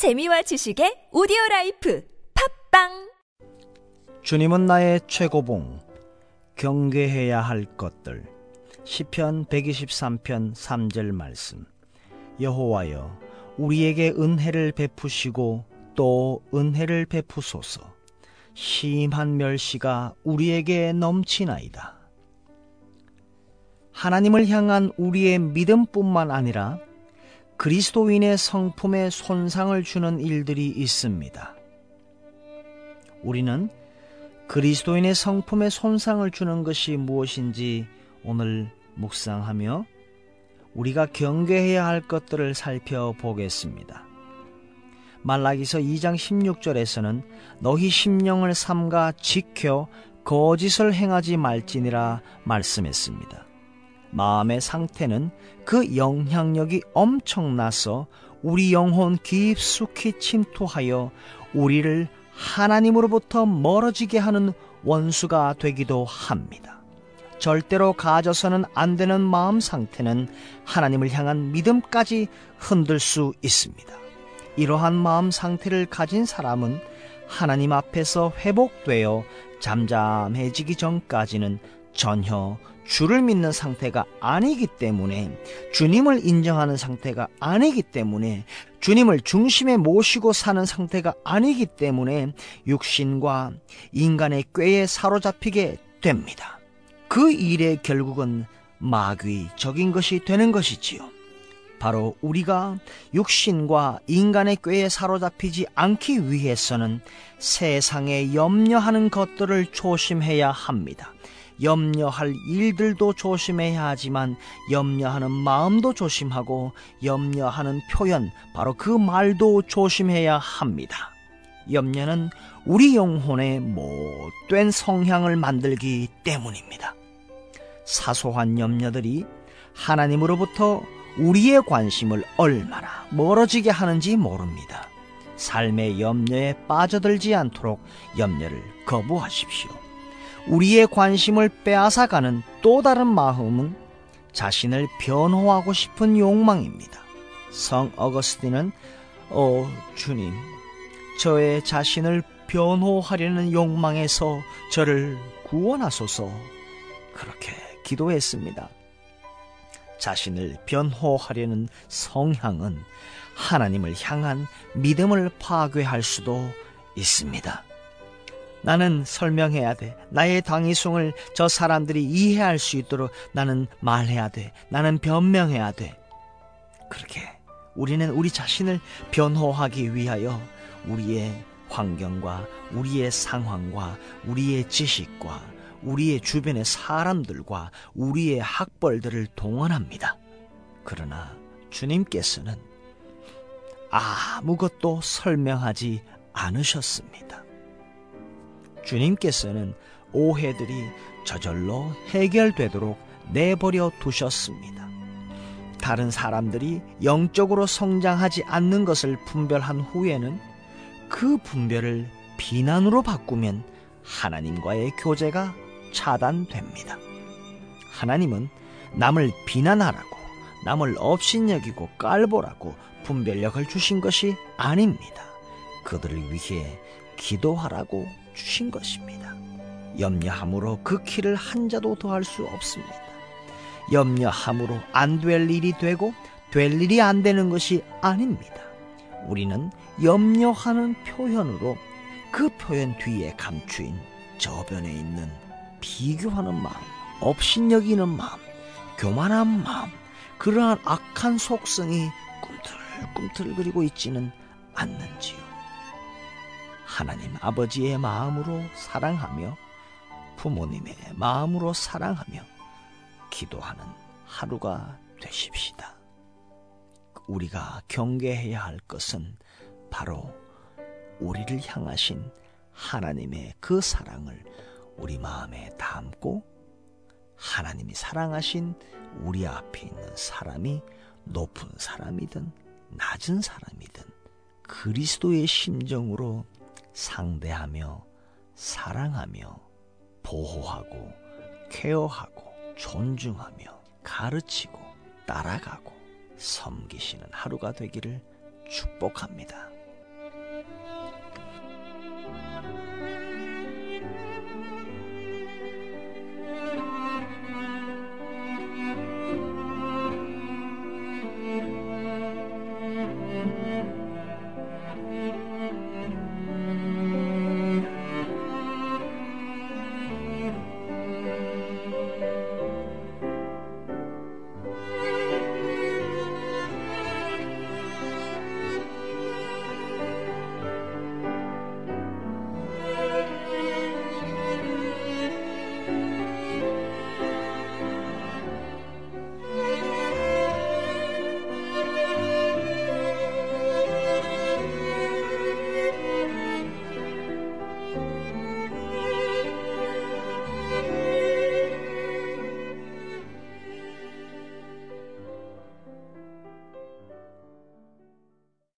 재미와 지식의 오디오 라이프 팟빵! 주님은 나의 최고봉 경계해야 할 것들. 시편 123편 3절 말씀. 여호와여 우리에게 은혜를 베푸시고 또 은혜를 베푸소서. 심한 멸시가 우리에게 넘치나이다. 하나님을 향한 우리의 믿음뿐만 아니라 그리스도인의 성품에 손상을 주는 일들이 있습니다. 우리는 그리스도인의 성품에 손상을 주는 것이 무엇인지 오늘 묵상하며 우리가 경계해야 할 것들을 살펴보겠습니다. 말라기서 2장 16절에서는 너희 심령을 삼가 지켜 거짓을 행하지 말지니라 말씀했습니다. 마음의 상태는 그 영향력이 엄청나서 우리 영혼 깊숙이 침투하여 우리를 하나님으로부터 멀어지게 하는 원수가 되기도 합니다. 절대로 가져서는 안 되는 마음 상태는 하나님을 향한 믿음까지 흔들 수 있습니다. 이러한 마음 상태를 가진 사람은 하나님 앞에서 회복되어 잠잠해지기 전까지는 전혀 주를 믿는 상태가 아니기 때문에 주님을 인정하는 상태가 아니기 때문에 주님을 중심에 모시고 사는 상태가 아니기 때문에 육신과 인간의 꾀에 사로잡히게 됩니다. 그 일의 결국은 마귀적인 것이 되는 것이지요. 바로 우리가 육신과 인간의 꾀에 사로잡히지 않기 위해서는 세상에 염려하는 것들을 조심해야 합니다. 염려할 일들도 조심해야 하지만 염려하는 마음도 조심하고 염려하는 표현, 바로 그 말도 조심해야 합니다. 염려는 우리 영혼의 못된 성향을 만들기 때문입니다. 사소한 염려들이 하나님으로부터 우리의 관심을 얼마나 멀어지게 하는지 모릅니다. 삶의 염려에 빠져들지 않도록 염려를 거부하십시오. 우리의 관심을 빼앗아가는 또 다른 마음은 자신을 변호하고 싶은 욕망입니다. 성 어거스틴은 오 주님, 저의 자신을 변호하려는 욕망에서 저를 구원하소서 그렇게 기도했습니다. 자신을 변호하려는 성향은 하나님을 향한 믿음을 파괴할 수도 있습니다. 나는 설명해야 돼. 나의 당위성을 저 사람들이 이해할 수 있도록 나는 말해야 돼. 나는 변명해야 돼. 그렇게 우리는 우리 자신을 변호하기 위하여 우리의 환경과 우리의 상황과 우리의 지식과 우리의 주변의 사람들과 우리의 학벌들을 동원합니다. 그러나 주님께서는 아무것도 설명하지 않으셨습니다. 주님께서는 오해들이 저절로 해결되도록 내버려 두셨습니다. 다른 사람들이 영적으로 성장하지 않는 것을 분별한 후에는 그 분별을 비난으로 바꾸면 하나님과의 교제가 차단됩니다. 하나님은 남을 비난하라고, 남을 업신여기고 깔보라고 분별력을 주신 것이 아닙니다. 그들을 위해 기도하라고 주신 것입니다. 염려함으로 그 키를 한 자도 더할 수 없습니다. 염려함으로 안 될 일이 되고 될 일이 안 되는 것이 아닙니다. 우리는 염려하는 표현으로 그 표현 뒤에 감추인 저변에 있는 비교하는 마음, 업신여기는 마음, 교만한 마음, 그러한 악한 속성이 꿈틀꿈틀거리고 있지는 않는지요. 하나님 아버지의 마음으로 사랑하며 부모님의 마음으로 사랑하며 기도하는 하루가 되십시다. 우리가 경계해야 할 것은 바로 우리를 향하신 하나님의 그 사랑을 우리 마음에 담고 하나님이 사랑하신 우리 앞에 있는 사람이 높은 사람이든 낮은 사람이든 그리스도의 심정으로 상대하며 사랑하며 보호하고 케어하고 존중하며 가르치고 따라가고 섬기시는 하루가 되기를 축복합니다.